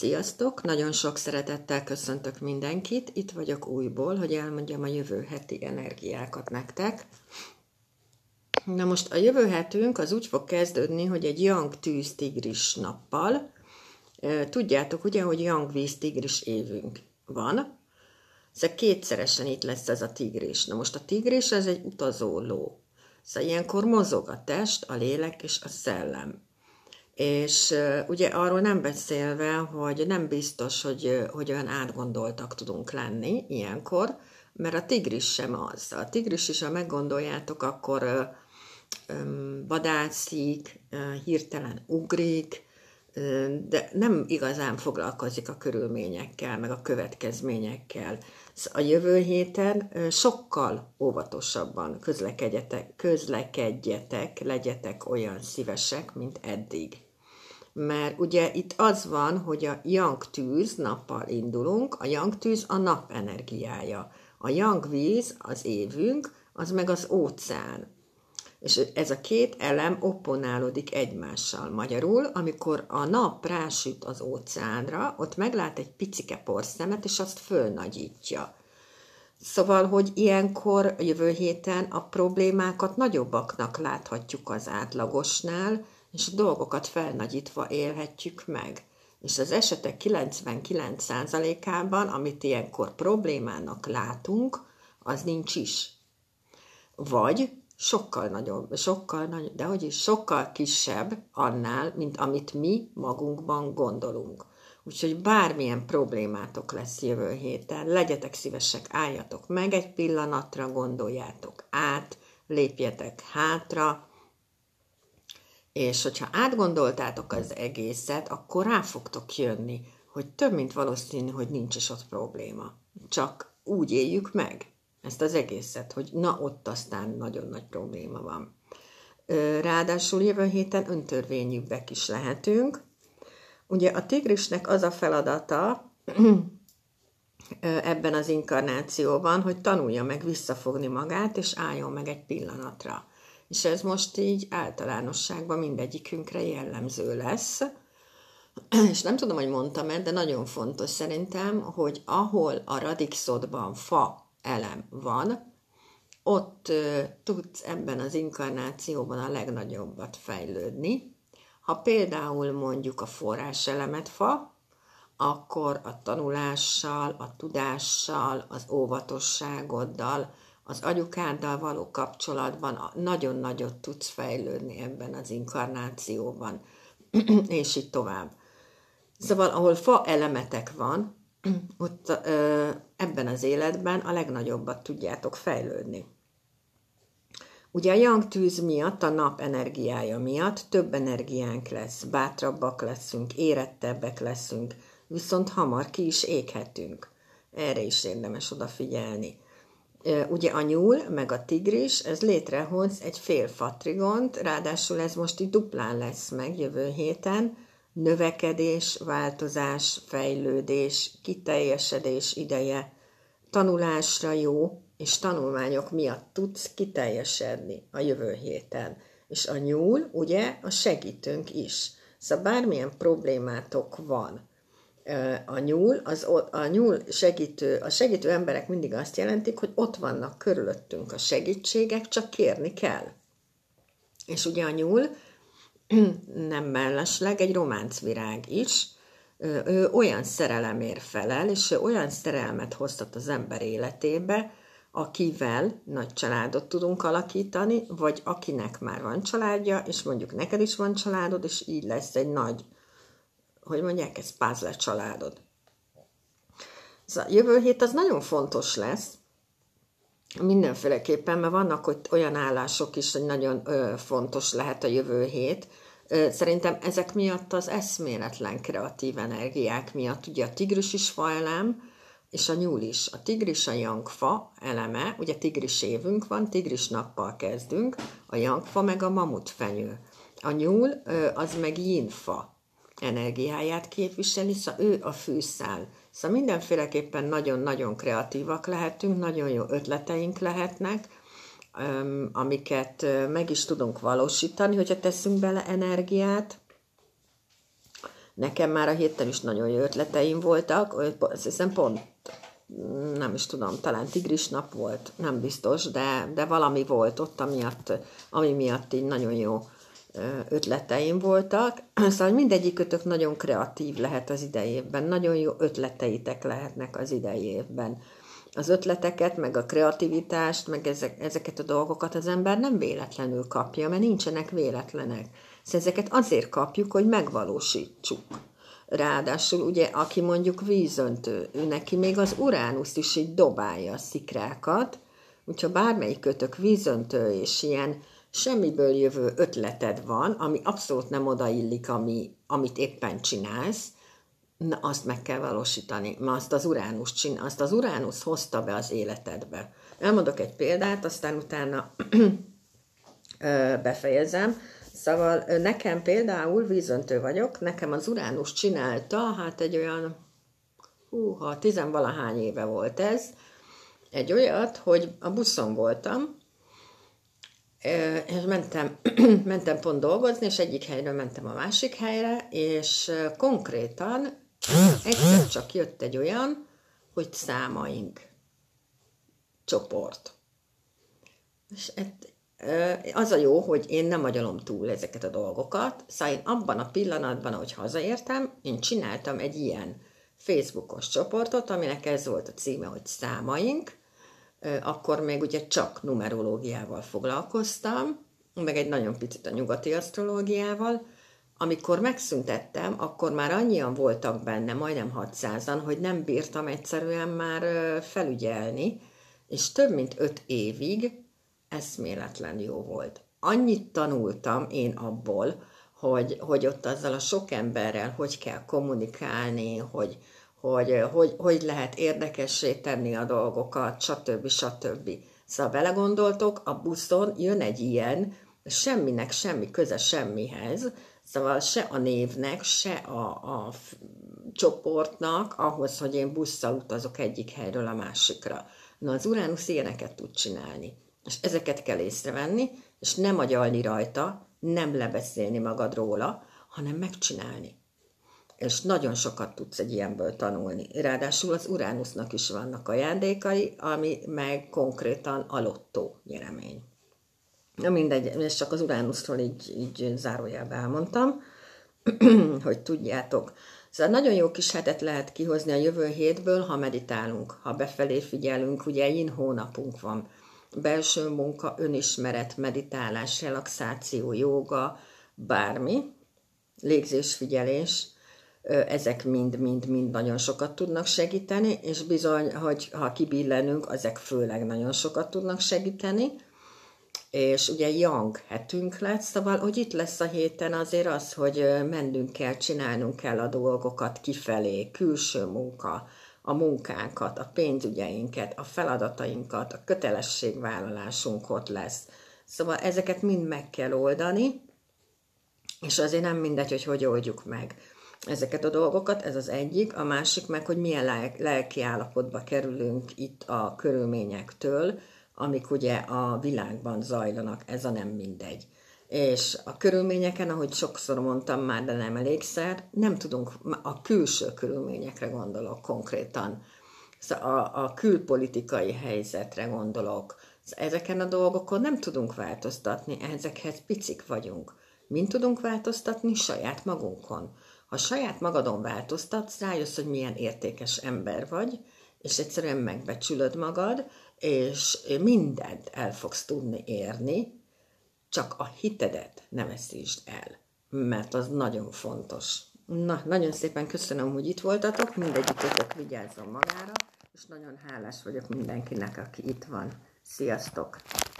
Sziasztok! Nagyon sok szeretettel köszöntök mindenkit. Itt vagyok újból, hogy elmondjam a jövő heti energiákat nektek. Na most a jövő hetünk az úgy fog kezdődni, hogy egy Young tűz tigris nappal. Tudjátok ugye, hogy Young víz tigris évünk van. Szóval kétszeresen itt lesz ez a tigris. Na most a tigris ez egy utazó ló. Szóval ilyenkor mozog a test, a lélek és a szellem és ugye arról nem beszélve, hogy nem biztos, hogy, hogy olyan átgondoltak tudunk lenni ilyenkor, mert a tigris sem az. A tigris is, ha meggondoljátok, akkor vadászik, hirtelen ugrik, de nem igazán foglalkozik a körülményekkel, meg a következményekkel. A jövő héten sokkal óvatosabban közlekedjetek, közlekedjetek, legyetek olyan szívesek, mint eddig mert ugye itt az van, hogy a yang tűz, nappal indulunk, a yang tűz a nap energiája. A yang víz, az évünk, az meg az óceán. És ez a két elem opponálódik egymással. Magyarul, amikor a nap rásüt az óceánra, ott meglát egy picike porszemet, és azt fölnagyítja. Szóval, hogy ilyenkor jövő héten a problémákat nagyobbaknak láthatjuk az átlagosnál, és a dolgokat felnagyítva élhetjük meg. És az esetek 99%-ában, amit ilyenkor problémának látunk, az nincs is. Vagy sokkal nagyobb, sokkal nagyobb, de hogy is sokkal kisebb annál, mint amit mi magunkban gondolunk. Úgyhogy bármilyen problémátok lesz jövő héten, legyetek szívesek, álljatok meg egy pillanatra, gondoljátok át, lépjetek hátra, és hogyha átgondoltátok az egészet, akkor rá fogtok jönni, hogy több mint valószínű, hogy nincs is ott probléma. Csak úgy éljük meg ezt az egészet, hogy na ott aztán nagyon nagy probléma van. Ráadásul jövő héten öntörvényűbbek is lehetünk. Ugye a tigrisnek az a feladata ebben az inkarnációban, hogy tanulja meg visszafogni magát, és álljon meg egy pillanatra és ez most így általánosságban mindegyikünkre jellemző lesz. És nem tudom, hogy mondtam-e, de nagyon fontos szerintem, hogy ahol a radixodban fa elem van, ott tudsz ebben az inkarnációban a legnagyobbat fejlődni. Ha például mondjuk a forráselemet fa, akkor a tanulással, a tudással, az óvatosságoddal, az agyukáddal való kapcsolatban nagyon nagyot tudsz fejlődni ebben az inkarnációban, és így tovább. Szóval, ahol fa elemetek van, ott ö, ebben az életben a legnagyobbat tudjátok fejlődni. Ugye a yang tűz miatt, a nap energiája miatt több energiánk lesz, bátrabbak leszünk, érettebbek leszünk, viszont hamar ki is éghetünk. Erre is érdemes odafigyelni ugye a nyúl, meg a tigris, ez létrehoz egy fél fatrigont, ráadásul ez most így duplán lesz meg jövő héten, növekedés, változás, fejlődés, kiteljesedés ideje, tanulásra jó, és tanulmányok miatt tudsz kiteljesedni a jövő héten. És a nyúl, ugye, a segítőnk is. Szóval bármilyen problémátok van, a nyúl, az, a nyúl segítő, a segítő emberek mindig azt jelentik, hogy ott vannak körülöttünk a segítségek, csak kérni kell. És ugye a nyúl nem mellesleg egy románcvirág is, ő olyan szerelemért felel, és ő olyan szerelmet hoztat az ember életébe, akivel nagy családot tudunk alakítani, vagy akinek már van családja, és mondjuk neked is van családod, és így lesz egy nagy hogy mondják, ez puzzle családod. Szóval jövő hét az nagyon fontos lesz, mindenféleképpen, mert vannak ott olyan állások is, hogy nagyon ö, fontos lehet a jövő hét. Ö, szerintem ezek miatt az eszméletlen kreatív energiák miatt, ugye a tigris is faelem, és a nyúl is. A tigris a jangfa eleme, ugye tigris évünk van, tigris nappal kezdünk, a jangfa meg a mamutfenyő. A nyúl az meg yinfa energiáját képviseli, szóval ő a fűszál. Szóval mindenféleképpen nagyon-nagyon kreatívak lehetünk, nagyon jó ötleteink lehetnek, amiket meg is tudunk valósítani, hogyha teszünk bele energiát, Nekem már a héten is nagyon jó ötleteim voltak, azt hiszem pont nem is tudom, talán tigris nap volt, nem biztos, de, de valami volt ott, amiatt, ami miatt így nagyon jó ötleteim voltak. Szóval mindegyikőtök nagyon kreatív lehet az idejében, nagyon jó ötleteitek lehetnek az idejében. Az ötleteket, meg a kreativitást, meg ezek, ezeket a dolgokat az ember nem véletlenül kapja, mert nincsenek véletlenek. Szóval ezeket azért kapjuk, hogy megvalósítsuk. Ráadásul ugye, aki mondjuk vízöntő, ő neki még az Uránuszt is így dobálja a szikrákat, úgyhogy bármelyik kötök vízöntő és ilyen semmiből jövő ötleted van, ami abszolút nem odaillik, ami, amit éppen csinálsz, na azt meg kell valósítani, mert azt az Uránus csinál, azt az Uránus hozta be az életedbe. Elmondok egy példát, aztán utána befejezem. Szóval nekem például vízöntő vagyok, nekem az Uránus csinálta, hát egy olyan, húha, tizenvalahány éve volt ez, egy olyat, hogy a buszon voltam, és mentem, mentem pont dolgozni, és egyik helyről mentem a másik helyre, és konkrétan egyszer csak jött egy olyan, hogy számaink csoport. És az a jó, hogy én nem agyalom túl ezeket a dolgokat, szóval én abban a pillanatban, ahogy hazaértem, én csináltam egy ilyen Facebookos csoportot, aminek ez volt a címe, hogy számaink, akkor még ugye csak numerológiával foglalkoztam, meg egy nagyon picit a nyugati asztrológiával. Amikor megszüntettem, akkor már annyian voltak benne, majdnem 600-an, hogy nem bírtam egyszerűen már felügyelni, és több mint öt évig eszméletlen jó volt. Annyit tanultam én abból, hogy, hogy ott azzal a sok emberrel hogy kell kommunikálni, hogy, hogy, hogy hogy lehet érdekessé tenni a dolgokat, stb. stb. Szóval belegondoltok, a buszon jön egy ilyen, semminek semmi köze semmihez, szóval se a névnek, se a, a csoportnak ahhoz, hogy én busszal utazok egyik helyről a másikra. Na, az Uránusz ilyeneket tud csinálni. És ezeket kell észrevenni, és nem agyalni rajta, nem lebeszélni magad róla, hanem megcsinálni és nagyon sokat tudsz egy ilyenből tanulni. Ráadásul az Uránusznak is vannak ajándékai, ami meg konkrétan a lottó nyeremény. Na mindegy, és csak az Uránuszról így, így zárójelbe elmondtam, hogy tudjátok. Szóval nagyon jó kis hetet lehet kihozni a jövő hétből, ha meditálunk, ha befelé figyelünk, ugye yin hónapunk van. Belső munka, önismeret, meditálás, relaxáció, joga, bármi, légzésfigyelés, ezek mind-mind-mind nagyon sokat tudnak segíteni, és bizony, hogy ha kibillenünk, ezek főleg nagyon sokat tudnak segíteni. És ugye Young hetünk lesz, szóval, hogy itt lesz a héten azért az, hogy mennünk kell, csinálnunk kell a dolgokat kifelé, külső munka, a munkánkat, a pénzügyeinket, a feladatainkat, a kötelességvállalásunk ott lesz. Szóval ezeket mind meg kell oldani, és azért nem mindegy, hogy hogy oldjuk meg ezeket a dolgokat, ez az egyik, a másik meg, hogy milyen lelki állapotba kerülünk itt a körülményektől, amik ugye a világban zajlanak, ez a nem mindegy. És a körülményeken, ahogy sokszor mondtam már, de nem elégszer, nem tudunk, a külső körülményekre gondolok konkrétan, szóval a, a külpolitikai helyzetre gondolok, szóval ezeken a dolgokon nem tudunk változtatni, ezekhez picik vagyunk. Mint tudunk változtatni? Saját magunkon. Ha saját magadon változtatsz, rájössz, hogy milyen értékes ember vagy, és egyszerűen megbecsülöd magad, és mindent el fogsz tudni érni, csak a hitedet ne veszítsd el, mert az nagyon fontos. Na, nagyon szépen köszönöm, hogy itt voltatok, mindegyikőtök vigyázzon magára, és nagyon hálás vagyok mindenkinek, aki itt van. Sziasztok!